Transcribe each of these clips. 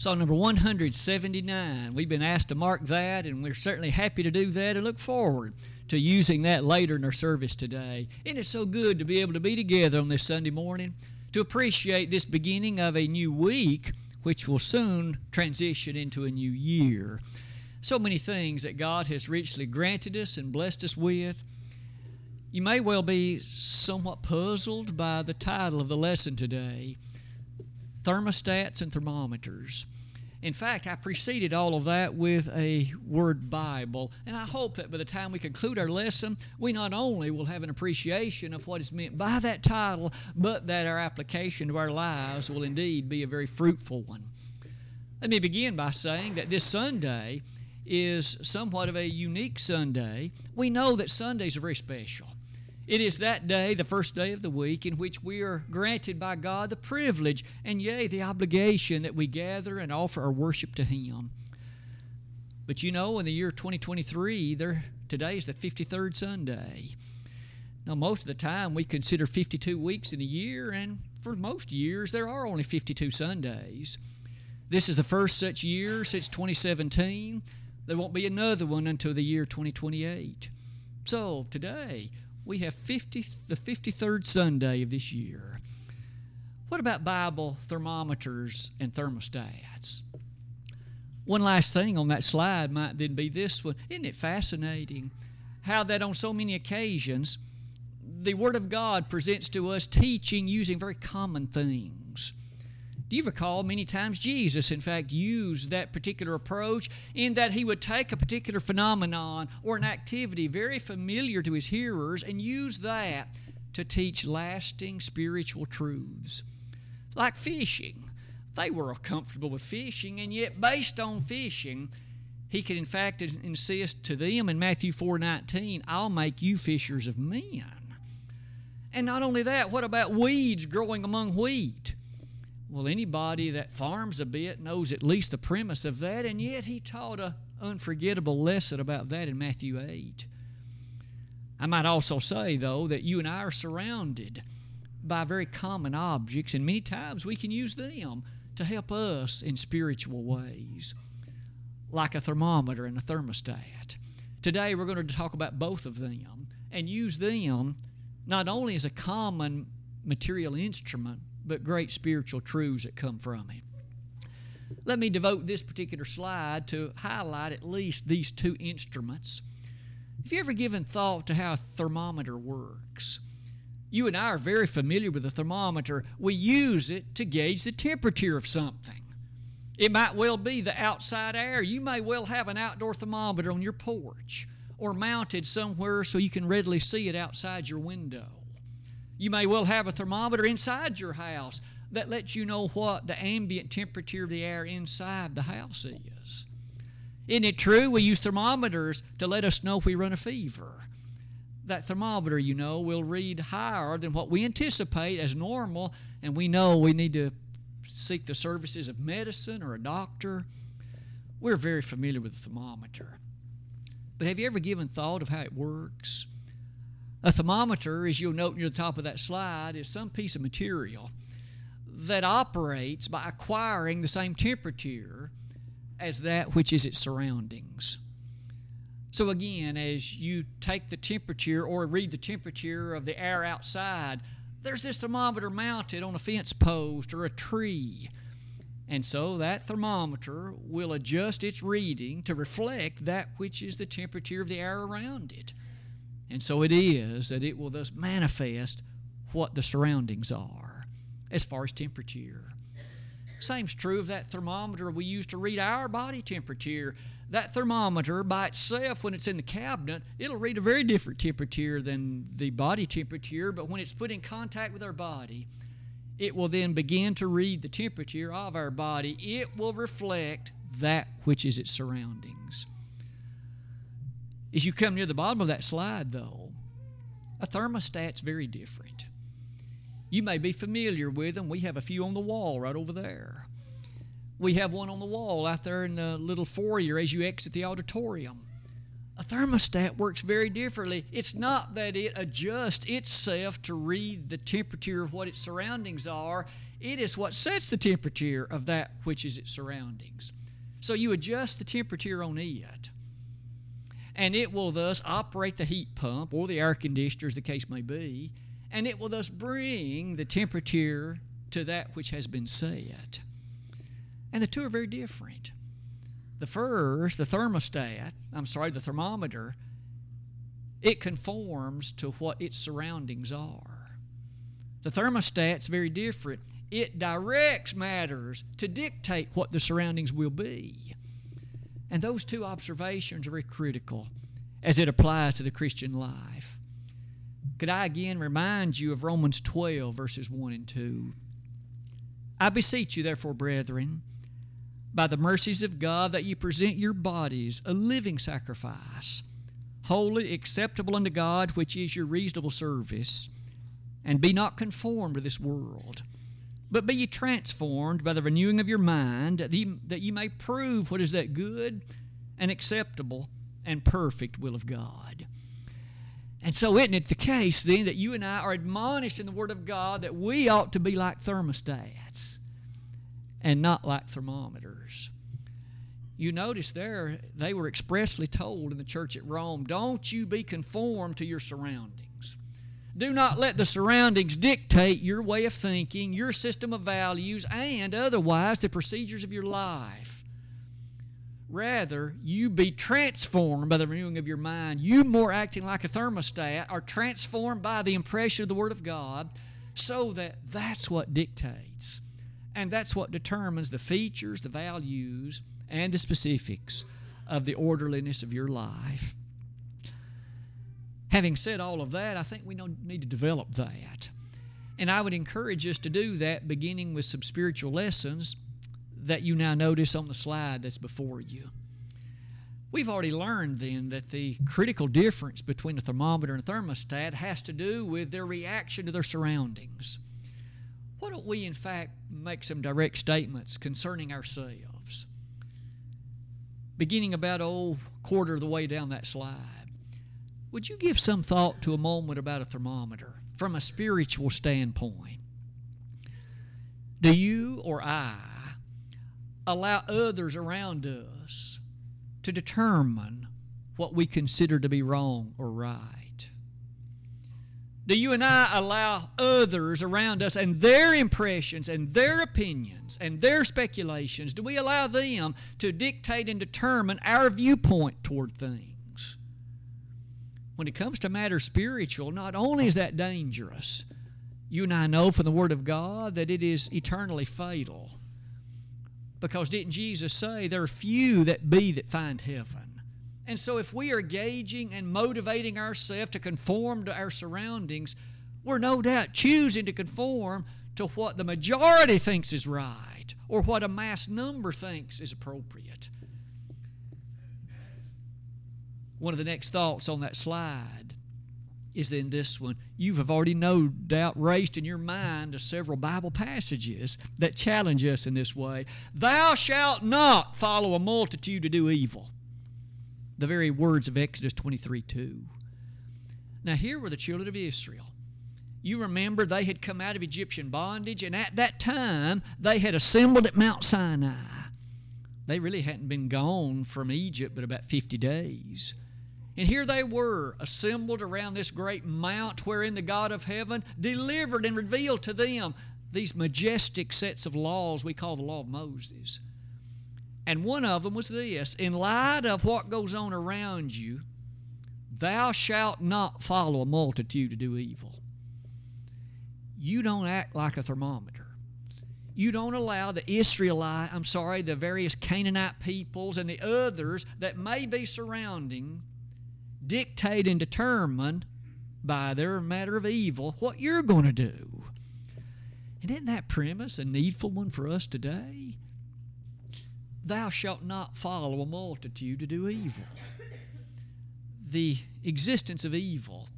Psalm number 179. We've been asked to mark that, and we're certainly happy to do that and look forward to using that later in our service today. And it's so good to be able to be together on this Sunday morning to appreciate this beginning of a new week, which will soon transition into a new year. So many things that God has richly granted us and blessed us with. You may well be somewhat puzzled by the title of the lesson today thermostats and thermometers. In fact, I preceded all of that with a word Bible, and I hope that by the time we conclude our lesson, we not only will have an appreciation of what is meant by that title, but that our application to our lives will indeed be a very fruitful one. Let me begin by saying that this Sunday is somewhat of a unique Sunday. We know that Sundays are very special. It is that day, the first day of the week, in which we are granted by God the privilege and, yea, the obligation that we gather and offer our worship to Him. But you know, in the year 2023, there, today is the 53rd Sunday. Now, most of the time we consider 52 weeks in a year, and for most years there are only 52 Sundays. This is the first such year since 2017. There won't be another one until the year 2028. So, today, we have 50, the 53rd Sunday of this year. What about Bible thermometers and thermostats? One last thing on that slide might then be this one. Isn't it fascinating how that on so many occasions the Word of God presents to us teaching using very common things? Do you recall many times Jesus, in fact, used that particular approach in that he would take a particular phenomenon or an activity very familiar to his hearers and use that to teach lasting spiritual truths? Like fishing. They were comfortable with fishing, and yet, based on fishing, he could in fact insist to them in Matthew 4:19, "I'll make you fishers of men." And not only that, what about weeds growing among wheat? Well, anybody that farms a bit knows at least the premise of that, and yet he taught an unforgettable lesson about that in Matthew 8. I might also say, though, that you and I are surrounded by very common objects, and many times we can use them to help us in spiritual ways, like a thermometer and a thermostat. Today we're going to talk about both of them and use them not only as a common material instrument, but great spiritual truths that come from him. Let me devote this particular slide to highlight at least these two instruments. Have you ever given thought to how a thermometer works? You and I are very familiar with a thermometer. We use it to gauge the temperature of something. It might well be the outside air. You may well have an outdoor thermometer on your porch or mounted somewhere so you can readily see it outside your window. You may well have a thermometer inside your house that lets you know what the ambient temperature of the air inside the house is. Isn't it true? We use thermometers to let us know if we run a fever. That thermometer, you know, will read higher than what we anticipate as normal, and we know we need to seek the services of medicine or a doctor. We're very familiar with the thermometer. But have you ever given thought of how it works? A thermometer, as you'll note near the top of that slide, is some piece of material that operates by acquiring the same temperature as that which is its surroundings. So, again, as you take the temperature or read the temperature of the air outside, there's this thermometer mounted on a fence post or a tree. And so that thermometer will adjust its reading to reflect that which is the temperature of the air around it. And so it is that it will thus manifest what the surroundings are as far as temperature. Same's true of that thermometer we use to read our body temperature. That thermometer by itself, when it's in the cabinet, it'll read a very different temperature than the body temperature, but when it's put in contact with our body, it will then begin to read the temperature of our body. It will reflect that which is its surroundings. As you come near the bottom of that slide, though, a thermostat's very different. You may be familiar with them. We have a few on the wall right over there. We have one on the wall out there in the little foyer as you exit the auditorium. A thermostat works very differently. It's not that it adjusts itself to read the temperature of what its surroundings are. It is what sets the temperature of that which is its surroundings. So you adjust the temperature on it, and it will thus operate the heat pump or the air conditioner, as the case may be, and it will thus bring the temperature to that which has been set. And the two are very different. The first, the thermostat, I'm sorry, the thermometer, it conforms to what its surroundings are. The thermostat's very different. It directs matters to dictate what the surroundings will be. And those two observations are very critical as it applies to the Christian life. Could I again remind you of Romans 12, verses 1 and 2? I beseech you, therefore, brethren, by the mercies of God, that ye present your bodies a living sacrifice, holy, acceptable unto God, which is your reasonable service, and be not conformed to this world, but be ye transformed by the renewing of your mind, that ye, may prove what is that good and acceptable and perfect will of God. And so, isn't it the case then that you and I are admonished in the Word of God that we ought to be like thermostats and not like thermometers? You notice there, they were expressly told in the church at Rome don't you be conformed to your surroundings. Do not let the surroundings dictate your way of thinking, your system of values, and otherwise the procedures of your life. Rather, you be transformed by the renewing of your mind. You, more acting like a thermostat, are transformed by the impression of the Word of God so that that's what dictates. And that's what determines the features, the values, and the specifics of the orderliness of your life. Having said all of that, I think we need to develop that. And I would encourage us to do that beginning with some spiritual lessons that you now notice on the slide that's before you. We've already learned then that the critical difference between a thermometer and a thermostat has to do with their reaction to their surroundings. Why don't we, in fact, make some direct statements concerning ourselves? Beginning about, oh, quarter of the way down that slide, would you give some thought to a moment about a thermometer from a spiritual standpoint? Do you or I allow others around us to determine what we consider to be wrong or right? Do you and I allow others around us and their impressions and their opinions and their speculations, do we allow them to dictate and determine our viewpoint toward things? When it comes to matters spiritual, not only is that dangerous, you and I know from the Word of God that it is eternally fatal. Because didn't Jesus say there are few that be that find heaven? And so if we are gauging and motivating ourselves to conform to our surroundings, we're no doubt choosing to conform to what the majority thinks is right or what a mass number thinks is appropriate. One of the next thoughts on that slide is then this one. You have already no doubt raised in your mind several Bible passages that challenge us in this way. Thou shalt not follow a multitude to do evil. The very words of Exodus 23 2. Now, here were the children of Israel. You remember they had come out of Egyptian bondage, and at that time they had assembled at Mount Sinai. They really hadn't been gone from Egypt but about 50 days. And here they were, assembled around this great mount wherein the God of heaven delivered and revealed to them these majestic sets of laws we call the Law of Moses. And one of them was this In light of what goes on around you, thou shalt not follow a multitude to do evil. You don't act like a thermometer. You don't allow the Israelite, I'm sorry, the various Canaanite peoples and the others that may be surrounding dictate and determine by their matter of evil what you're going to do. And isn't that premise a needful one for us today? Thou shalt not follow a multitude to do evil. The existence of evil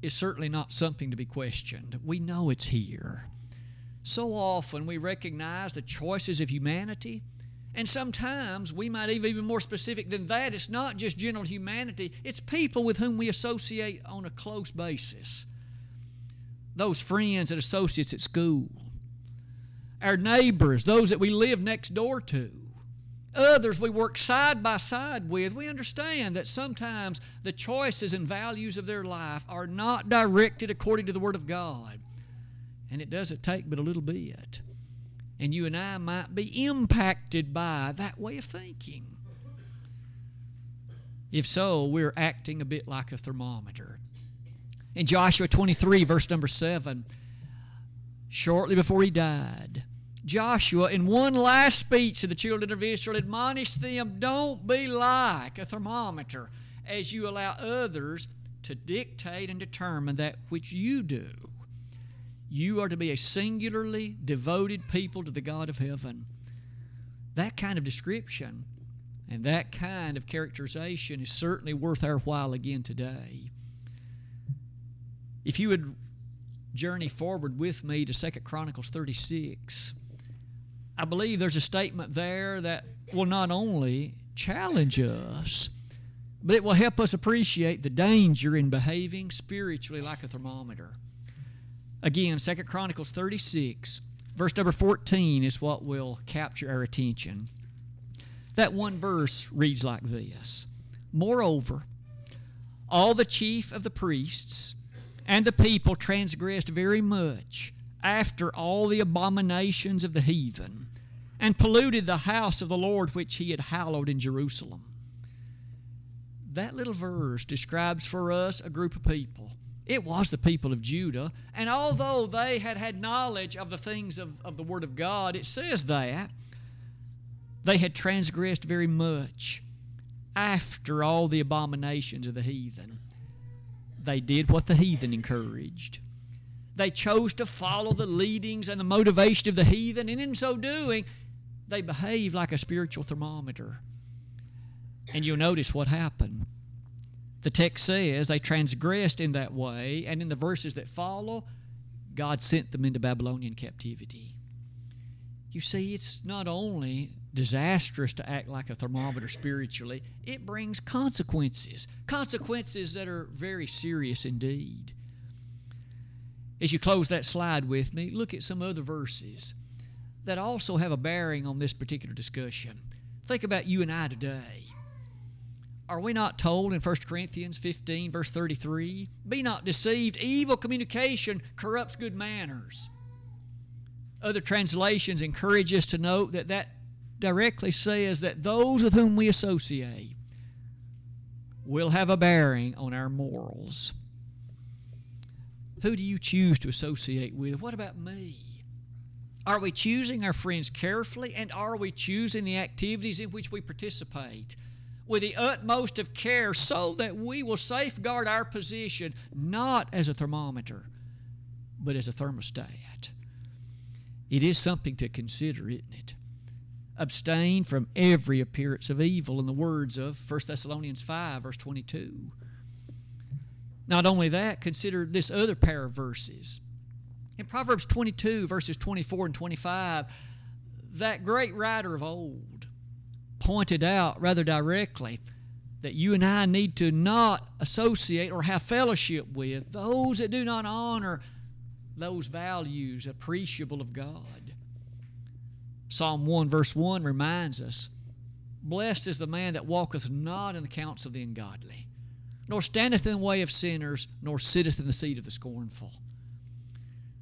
is certainly not something to be questioned. We know it's here. So often we recognize the choices of humanity and sometimes we might even be more specific than that. It's not just general humanity, it's people with whom we associate on a close basis. Those friends and associates at school, our neighbors, those that we live next door to, others we work side by side with, we understand that sometimes the choices and values of their life are not directed according to the Word of God. And it doesn't take but a little bit. And you and I might be impacted by that way of thinking. If so, we're acting a bit like a thermometer. In Joshua 23, verse number 7, shortly before he died, Joshua, in one last speech to the children of Israel, admonished them don't be like a thermometer as you allow others to dictate and determine that which you do. You are to be a singularly devoted people to the God of heaven. That kind of description and that kind of characterization is certainly worth our while again today. If you would journey forward with me to Second Chronicles 36, I believe there's a statement there that will not only challenge us, but it will help us appreciate the danger in behaving spiritually like a thermometer. Again, Second Chronicles 36, verse number 14 is what will capture our attention. That one verse reads like this Moreover, all the chief of the priests and the people transgressed very much after all the abominations of the heathen, and polluted the house of the Lord which he had hallowed in Jerusalem. That little verse describes for us a group of people. It was the people of Judah, and although they had had knowledge of the things of, of the Word of God, it says that they had transgressed very much after all the abominations of the heathen. They did what the heathen encouraged. They chose to follow the leadings and the motivation of the heathen, and in so doing, they behaved like a spiritual thermometer. And you'll notice what happened. The text says they transgressed in that way, and in the verses that follow, God sent them into Babylonian captivity. You see, it's not only disastrous to act like a thermometer spiritually, it brings consequences. Consequences that are very serious indeed. As you close that slide with me, look at some other verses that also have a bearing on this particular discussion. Think about you and I today. Are we not told in 1 Corinthians 15, verse 33? Be not deceived, evil communication corrupts good manners. Other translations encourage us to note that that directly says that those with whom we associate will have a bearing on our morals. Who do you choose to associate with? What about me? Are we choosing our friends carefully and are we choosing the activities in which we participate with the utmost of care so that we will safeguard our position not as a thermometer but as a thermostat? It is something to consider, isn't it? abstain from every appearance of evil in the words of 1 Thessalonians 5 verse 22. Not only that, consider this other pair of verses. In Proverbs 22 verses 24 and 25, that great writer of old pointed out rather directly that you and I need to not associate or have fellowship with those that do not honor those values appreciable of God. Psalm 1, verse 1 reminds us Blessed is the man that walketh not in the counts of the ungodly, nor standeth in the way of sinners, nor sitteth in the seat of the scornful.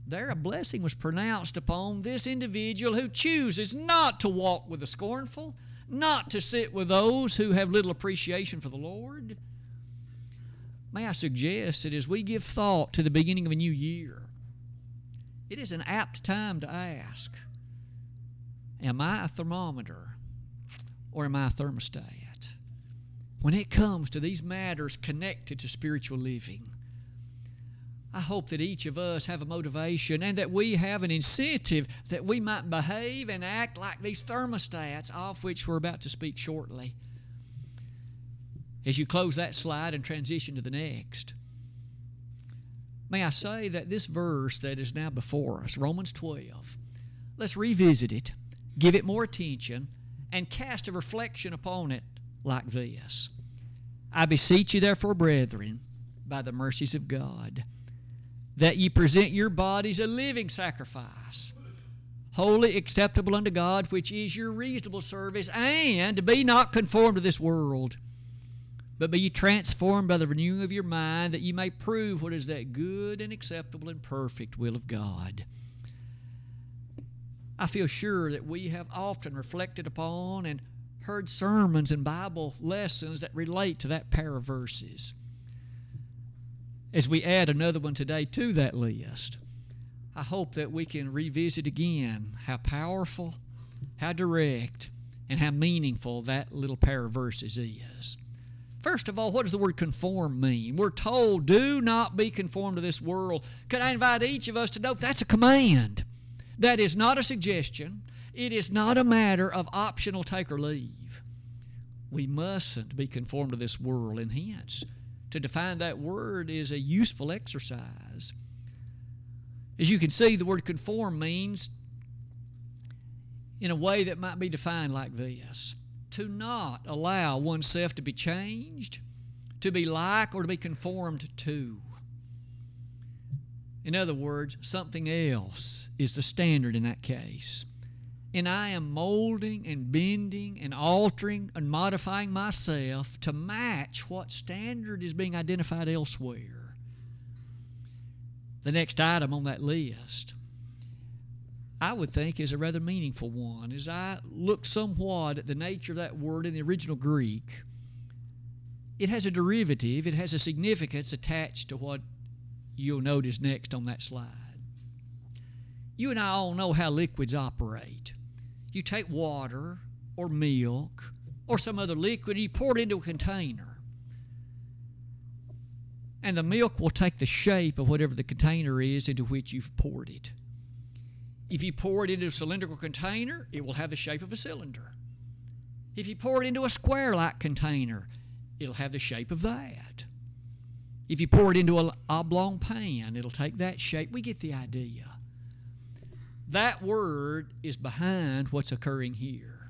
There, a blessing was pronounced upon this individual who chooses not to walk with the scornful, not to sit with those who have little appreciation for the Lord. May I suggest that as we give thought to the beginning of a new year, it is an apt time to ask Am I a thermometer or am I a thermostat? When it comes to these matters connected to spiritual living, I hope that each of us have a motivation and that we have an incentive that we might behave and act like these thermostats, of which we're about to speak shortly. As you close that slide and transition to the next, may I say that this verse that is now before us, Romans 12, let's revisit it give it more attention, and cast a reflection upon it like this I beseech you, therefore, brethren, by the mercies of God, that ye present your bodies a living sacrifice, holy acceptable unto God, which is your reasonable service, and be not conformed to this world, but be ye transformed by the renewing of your mind, that ye may prove what is that good and acceptable and perfect will of God. I feel sure that we have often reflected upon and heard sermons and Bible lessons that relate to that pair of verses. As we add another one today to that list, I hope that we can revisit again how powerful, how direct, and how meaningful that little pair of verses is. First of all, what does the word conform mean? We're told, do not be conformed to this world. Could I invite each of us to know that's a command? That is not a suggestion. It is not a matter of optional take or leave. We mustn't be conformed to this world, and hence, to define that word is a useful exercise. As you can see, the word conform means in a way that might be defined like this to not allow oneself to be changed, to be like, or to be conformed to. In other words, something else is the standard in that case. And I am molding and bending and altering and modifying myself to match what standard is being identified elsewhere. The next item on that list, I would think, is a rather meaningful one. As I look somewhat at the nature of that word in the original Greek, it has a derivative, it has a significance attached to what you'll notice next on that slide. You and I all know how liquids operate. You take water or milk or some other liquid and you pour it into a container and the milk will take the shape of whatever the container is into which you've poured it. If you pour it into a cylindrical container, it will have the shape of a cylinder. If you pour it into a square like container, it'll have the shape of that. If you pour it into an oblong pan, it'll take that shape. We get the idea. That word is behind what's occurring here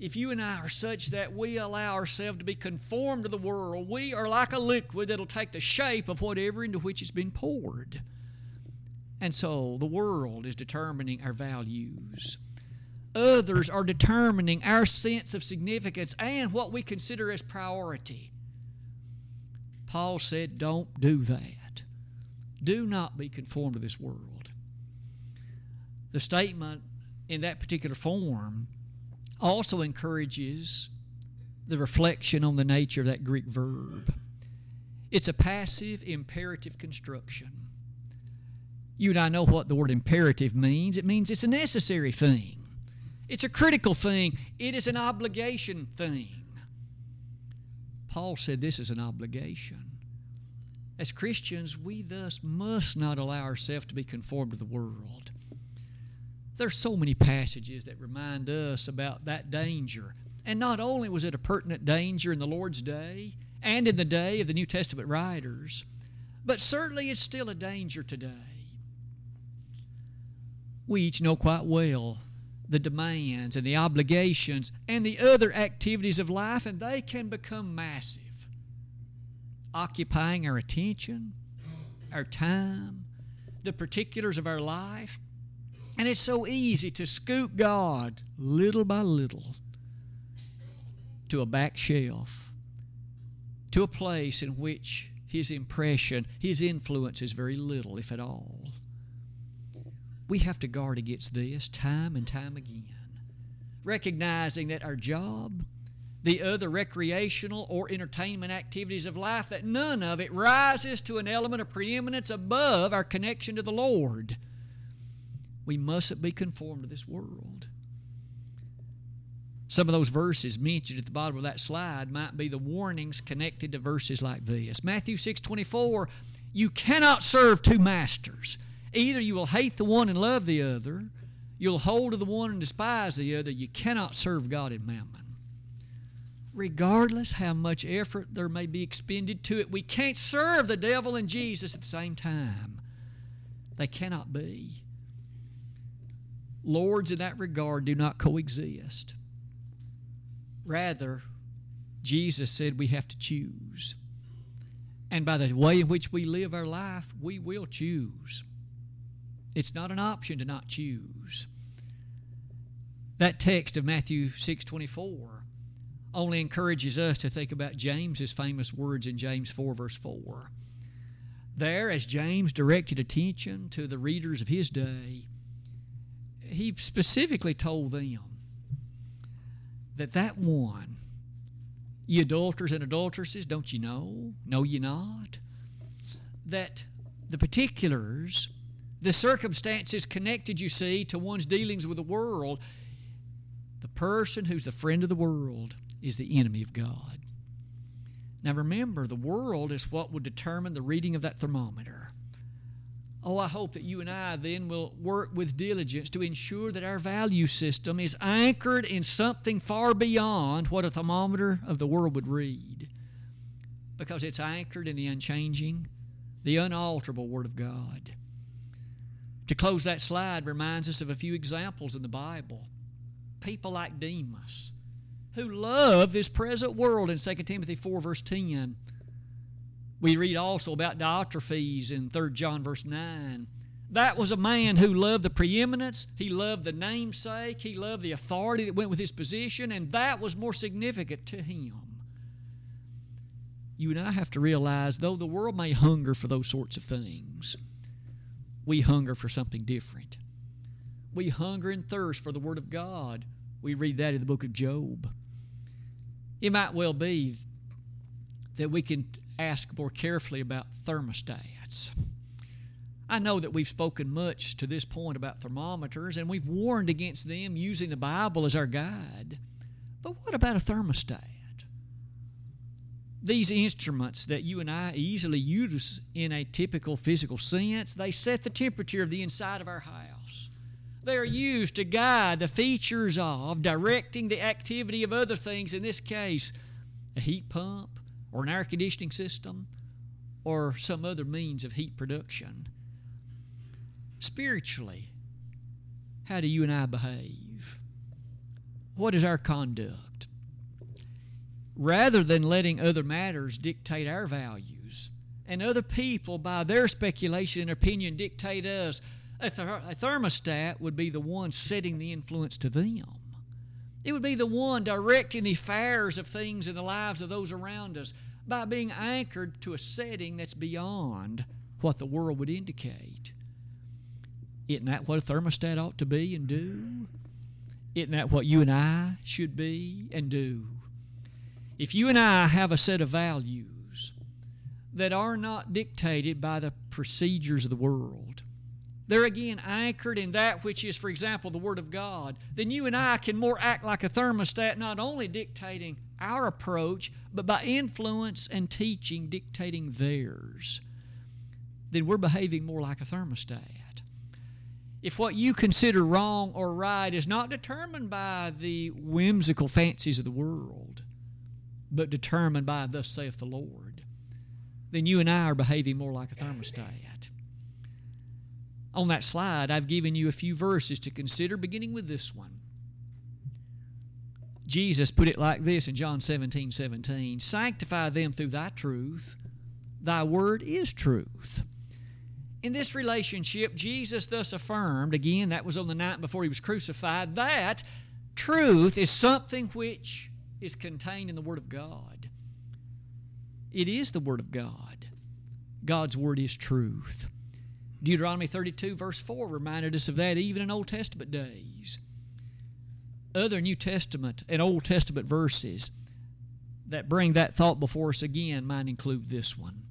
if you and I are such that we allow ourselves to be conformed to the world, we are like a liquid that'll take the shape of whatever into which it's been poured. And so the world is determining our values. Others are determining our sense of significance and what we consider as priority. Paul said, Don't do that. Do not be conformed to this world. The statement in that particular form also encourages the reflection on the nature of that Greek verb. It's a passive imperative construction. You and I know what the word imperative means. It means it's a necessary thing, it's a critical thing, it is an obligation thing. Paul said this is an obligation. As Christians, we thus must not allow ourselves to be conformed to the world. There's so many passages that remind us about that danger. And not only was it a pertinent danger in the Lord's day and in the day of the New Testament writers, but certainly it's still a danger today. We each know quite well the demands and the obligations and the other activities of life, and they can become massive, occupying our attention, our time, the particulars of our life. And it's so easy to scoop God little by little to a back shelf, to a place in which His impression, His influence is very little, if at all. We have to guard against this time and time again, recognizing that our job, the other recreational or entertainment activities of life, that none of it rises to an element of preeminence above our connection to the Lord. We mustn't be conformed to this world. Some of those verses mentioned at the bottom of that slide might be the warnings connected to verses like this. Matthew 6 24, you cannot serve two masters. Either you will hate the one and love the other, you'll hold to the one and despise the other. You cannot serve God and mammon. Regardless how much effort there may be expended to it, we can't serve the devil and Jesus at the same time. They cannot be lords in that regard do not coexist. Rather, Jesus said we have to choose. And by the way in which we live our life, we will choose. It's not an option to not choose. That text of Matthew 6:24 only encourages us to think about James's famous words in James 4 verse 4. There as James directed attention to the readers of his day, he specifically told them that that one Ye adulterers and adulteresses, don't you know? Know ye not? That the particulars, the circumstances connected, you see, to one's dealings with the world, the person who's the friend of the world is the enemy of God. Now remember, the world is what will determine the reading of that thermometer. Oh, I hope that you and I then will work with diligence to ensure that our value system is anchored in something far beyond what a thermometer of the world would read. Because it's anchored in the unchanging, the unalterable Word of God. To close that slide reminds us of a few examples in the Bible. People like Demas, who love this present world in 2 Timothy 4, verse 10 we read also about Diotrephes in 3 John verse 9. That was a man who loved the preeminence, he loved the namesake, he loved the authority that went with his position, and that was more significant to him. You and I have to realize, though the world may hunger for those sorts of things, we hunger for something different. We hunger and thirst for the Word of God. We read that in the book of Job. It might well be that we can ask more carefully about thermostats. I know that we've spoken much to this point about thermometers and we've warned against them using the Bible as our guide. But what about a thermostat? These instruments that you and I easily use in a typical physical sense, they set the temperature of the inside of our house. They are used to guide the features of directing the activity of other things, in this case, a heat pump, or an air conditioning system or some other means of heat production. Spiritually, how do you and I behave? What is our conduct? Rather than letting other matters dictate our values and other people, by their speculation and opinion, dictate us, a, ther- a thermostat would be the one setting the influence to them. It would be the one directing the affairs of things in the lives of those around us by being anchored to a setting that's beyond what the world would indicate. Isn't that what a thermostat ought to be and do? Isn't that what you and I should be and do? If you and I have a set of values that are not dictated by the procedures of the world, they're again anchored in that which is, for example, the Word of God, then you and I can more act like a thermostat, not only dictating our approach, but by influence and teaching dictating theirs. Then we're behaving more like a thermostat. If what you consider wrong or right is not determined by the whimsical fancies of the world, but determined by, Thus saith the Lord, then you and I are behaving more like a thermostat on that slide, I've given you a few verses to consider, beginning with this one. Jesus put it like this in John 17 17 Sanctify them through thy truth, thy word is truth. In this relationship, Jesus thus affirmed, again, that was on the night before he was crucified, that truth is something which is contained in the Word of God. It is the Word of God. God's Word is truth. Deuteronomy 32, verse 4, reminded us of that even in Old Testament days. Other New Testament and Old Testament verses that bring that thought before us again might include this one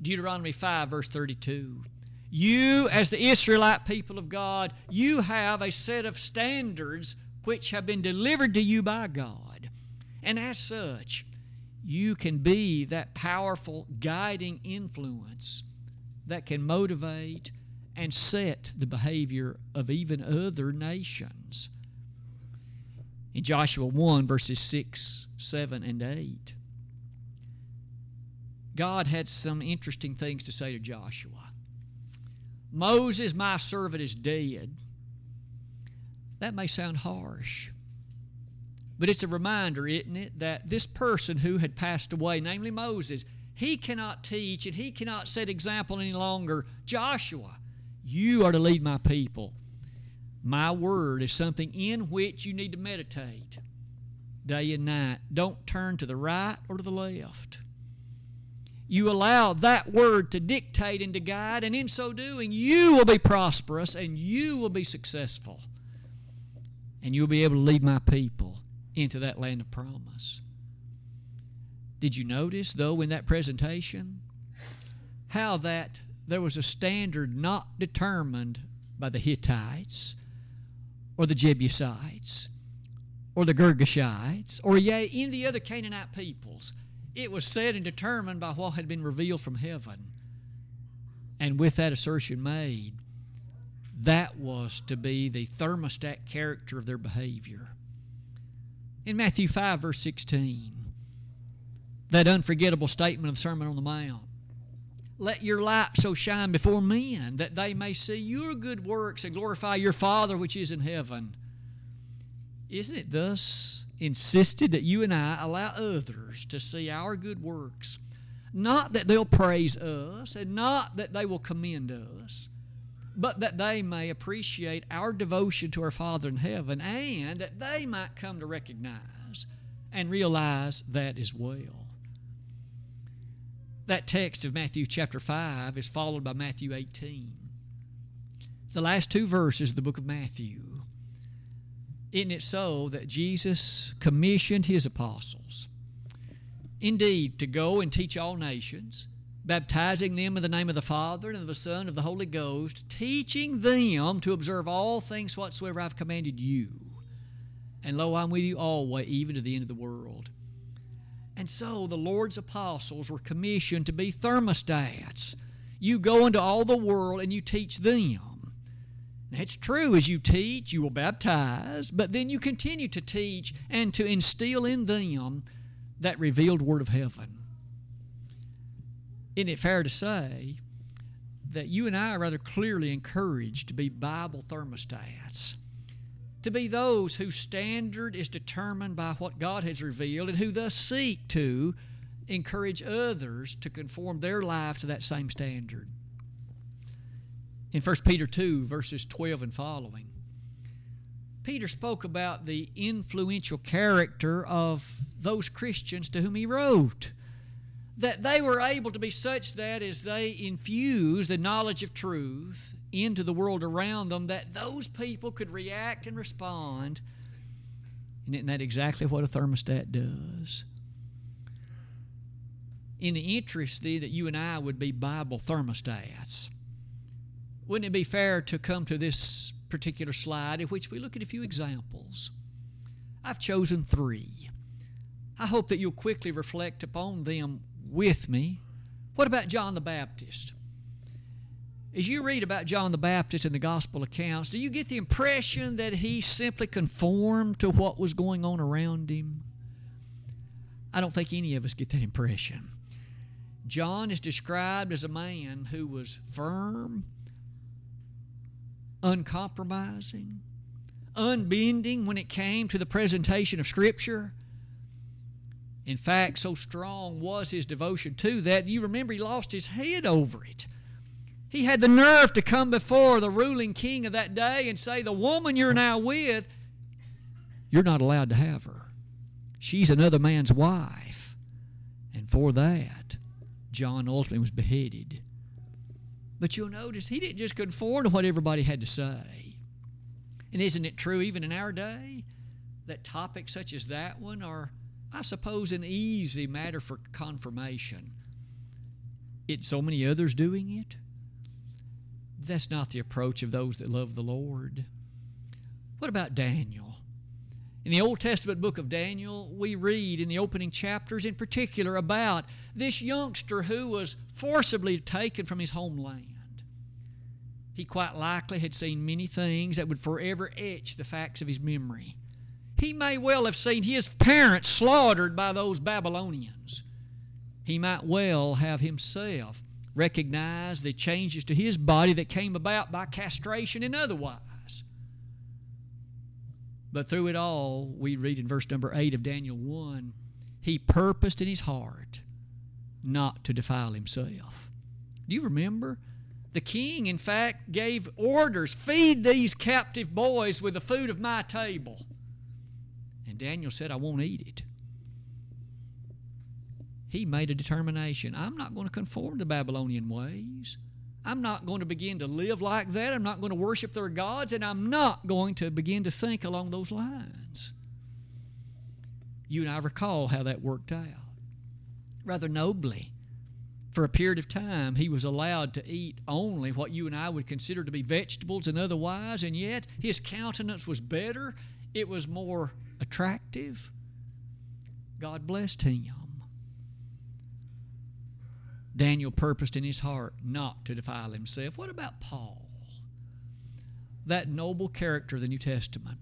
Deuteronomy 5, verse 32. You, as the Israelite people of God, you have a set of standards which have been delivered to you by God. And as such, you can be that powerful guiding influence that can motivate and set the behavior of even other nations. In Joshua 1, verses 6, 7, and 8, God had some interesting things to say to Joshua. Moses, my servant, is dead. That may sound harsh, but it's a reminder, isn't it, that this person who had passed away, namely Moses, he cannot teach and he cannot set example any longer. Joshua, You are to lead my people. My word is something in which you need to meditate day and night. Don't turn to the right or to the left. You allow that word to dictate and to guide, and in so doing, you will be prosperous and you will be successful. And you'll be able to lead my people into that land of promise. Did you notice, though, in that presentation, how that there was a standard not determined by the Hittites or the Jebusites or the Girgashites or yea, any of the other Canaanite peoples? It was set and determined by what had been revealed from heaven. And with that assertion made, that was to be the thermostat character of their behavior. In Matthew 5, verse 16, that unforgettable statement of the Sermon on the Mount let your light so shine before men that they may see your good works and glorify your Father which is in heaven. Isn't it thus insisted that you and I allow others to see our good works. Not that they'll praise us and not that they will commend us, but that they may appreciate our devotion to our Father in heaven and that they might come to recognize and realize that as well. That text of Matthew chapter 5 is followed by Matthew 18. The last two verses of the book of Matthew isn't it so that Jesus commissioned his apostles? Indeed, to go and teach all nations, baptizing them in the name of the Father and of the Son and of the Holy Ghost, teaching them to observe all things whatsoever I've commanded you. And lo, I'm with you always, even to the end of the world. And so the Lord's apostles were commissioned to be thermostats. You go into all the world and you teach them. It's true as you teach, you will baptize, but then you continue to teach and to instill in them that revealed Word of heaven. Isn't it fair to say that you and I are rather clearly encouraged to be Bible thermostats? To be those whose standard is determined by what God has revealed and who thus seek to encourage others to conform their life to that same standard in 1 Peter 2, verses 12 and following. Peter spoke about the influential character of those Christians to whom he wrote. That they were able to be such that as they infused the knowledge of truth into the world around them, that those people could react and respond. And isn't that exactly what a thermostat does? In the interest, that you and I would be Bible thermostats wouldn't it be fair to come to this particular slide in which we look at a few examples? I've chosen three. I hope that you'll quickly reflect upon them with me. What about John the Baptist? As you read about John the Baptist in the gospel accounts, do you get the impression that he simply conformed to what was going on around him? I don't think any of us get that impression. John is described as a man who was firm uncompromising, unbending when it came to the presentation of Scripture. In fact, so strong was his devotion to that, you remember he lost his head over it. He had the nerve to come before the ruling king of that day and say, The woman you're now with, you're not allowed to have her. She's another man's wife. And for that, John ultimately was beheaded. But you'll notice he didn't just conform to what everybody had to say. And isn't it true even in our day that topics such as that one are, I suppose, an easy matter for confirmation? It's so many others doing it. That's not the approach of those that love the Lord. What about Daniel? In the Old Testament book of Daniel, we read in the opening chapters in particular about this youngster who was forcibly taken from his homeland. He quite likely had seen many things that would forever etch the facts of his memory. He may well have seen his parents slaughtered by those Babylonians. He might well have himself recognized the changes to his body that came about by castration and otherwise. But through it all, we read in verse number 8 of Daniel 1 he purposed in his heart not to defile himself. Do you remember The king, in fact, gave orders feed these captive boys with the food of my table. And Daniel said, I won't eat it. He made a determination I'm not going to conform to Babylonian ways. I'm not going to begin to live like that. I'm not going to worship their gods, and I'm not going to begin to think along those lines. You and I recall how that worked out. Rather nobly. For a period of time, he was allowed to eat only what you and I would consider to be vegetables and otherwise, and yet his countenance was better, it was more attractive. God blessed him. Daniel purposed in his heart not to defile himself. What about Paul? That noble character of the New Testament.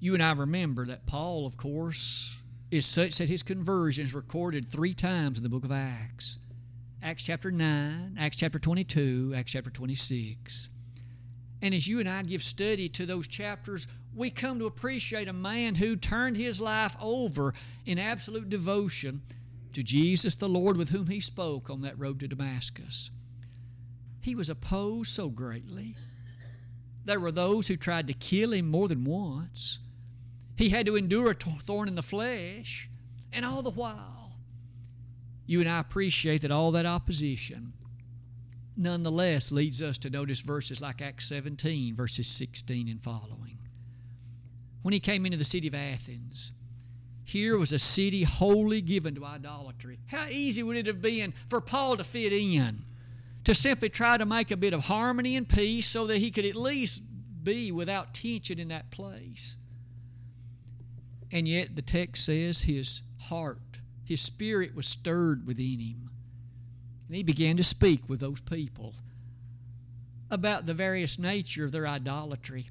You and I remember that Paul, of course, is such that his conversion is recorded three times in the book of Acts Acts chapter 9, Acts chapter 22, Acts chapter 26. And as you and I give study to those chapters, we come to appreciate a man who turned his life over in absolute devotion to Jesus the Lord with whom he spoke on that road to Damascus. He was opposed so greatly. There were those who tried to kill him more than once. He had to endure a thorn in the flesh, and all the while, you and I appreciate that all that opposition nonetheless leads us to notice verses like Acts 17, verses 16 and following. When he came into the city of Athens, here was a city wholly given to idolatry. How easy would it have been for Paul to fit in? To simply try to make a bit of harmony and peace so that he could at least be without tension in that place. And yet the text says his heart, his spirit was stirred within him. And he began to speak with those people about the various nature of their idolatry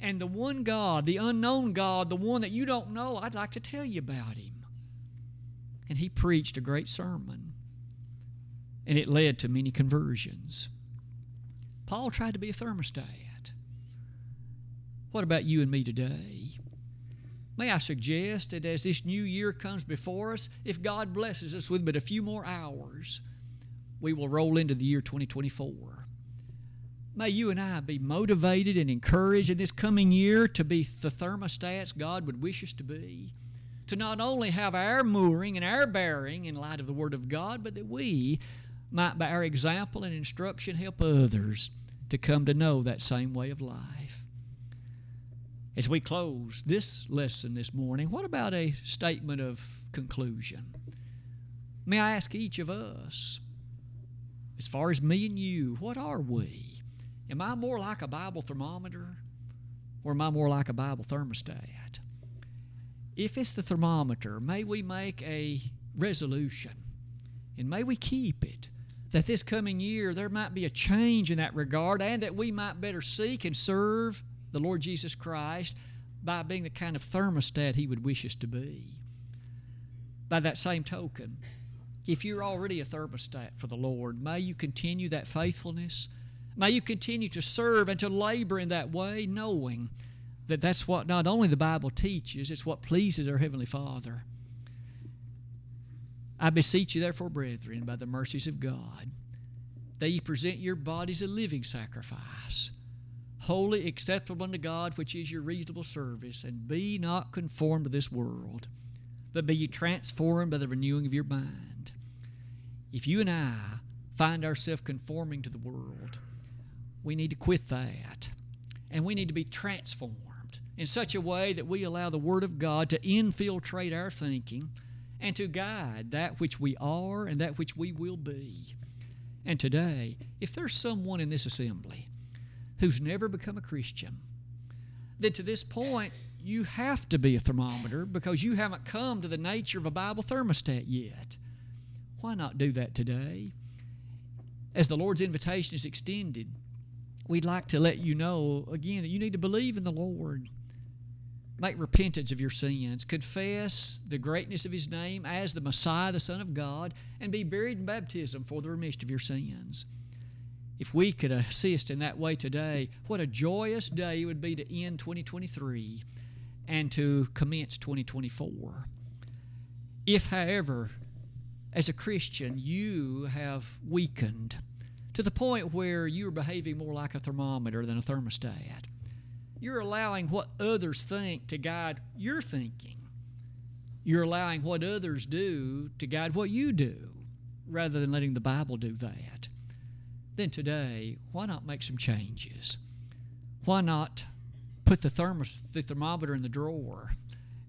and the one God, the unknown God, the one that you don't know, I'd like to tell you about him. And he preached a great sermon, and it led to many conversions. Paul tried to be a thermostat. What about you and me today? May I suggest that as this new year comes before us, if God blesses us with but a few more hours, we will roll into the year 2024. May you and I be motivated and encouraged in this coming year to be the thermostats God would wish us to be. To not only have our mooring and our bearing in light of the Word of God, but that we might, by our example and instruction, help others to come to know that same way of life. As we close this lesson this morning, what about a statement of conclusion? May I ask each of us, as far as me and you, what are we? Am I more like a Bible thermometer or am I more like a Bible thermostat? If it's the thermometer, may we make a resolution and may we keep it that this coming year there might be a change in that regard and that we might better seek and serve the Lord Jesus Christ by being the kind of thermostat He would wish us to be. By that same token, if you're already a thermostat for the Lord, may you continue that faithfulness May you continue to serve and to labor in that way, knowing that that's what not only the Bible teaches, it's what pleases our Heavenly Father. I beseech you, therefore, brethren, by the mercies of God, that ye present your bodies a living sacrifice, holy, acceptable unto God, which is your reasonable service, and be not conformed to this world, but be ye transformed by the renewing of your mind. If you and I find ourselves conforming to the world, we need to quit that. And we need to be transformed in such a way that we allow the Word of God to infiltrate our thinking and to guide that which we are and that which we will be. And today, if there's someone in this assembly who's never become a Christian, then to this point, you have to be a thermometer because you haven't come to the nature of a Bible thermostat yet. Why not do that today? As the Lord's invitation is extended, we'd like to let you know again that you need to believe in the Lord. Make repentance of your sins, confess the greatness of His name as the Messiah, the Son of God, and be buried in baptism for the remission of your sins. If we could assist in that way today, what a joyous day it would be to end 2023 and to commence 2024. If, however, as a Christian, you have weakened, to the point where you're behaving more like a thermometer than a thermostat. You're allowing what others think to guide your thinking. You're allowing what others do to guide what you do rather than letting the Bible do that. Then today, why not make some changes? Why not put the, thermos, the thermometer in the drawer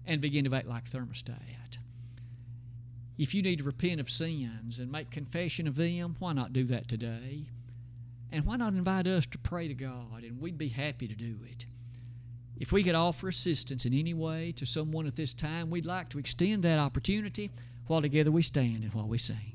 and begin to act like thermostat? If you need to repent of sins and make confession of them, why not do that today? And why not invite us to pray to God? And we'd be happy to do it. If we could offer assistance in any way to someone at this time, we'd like to extend that opportunity while together we stand and while we sing.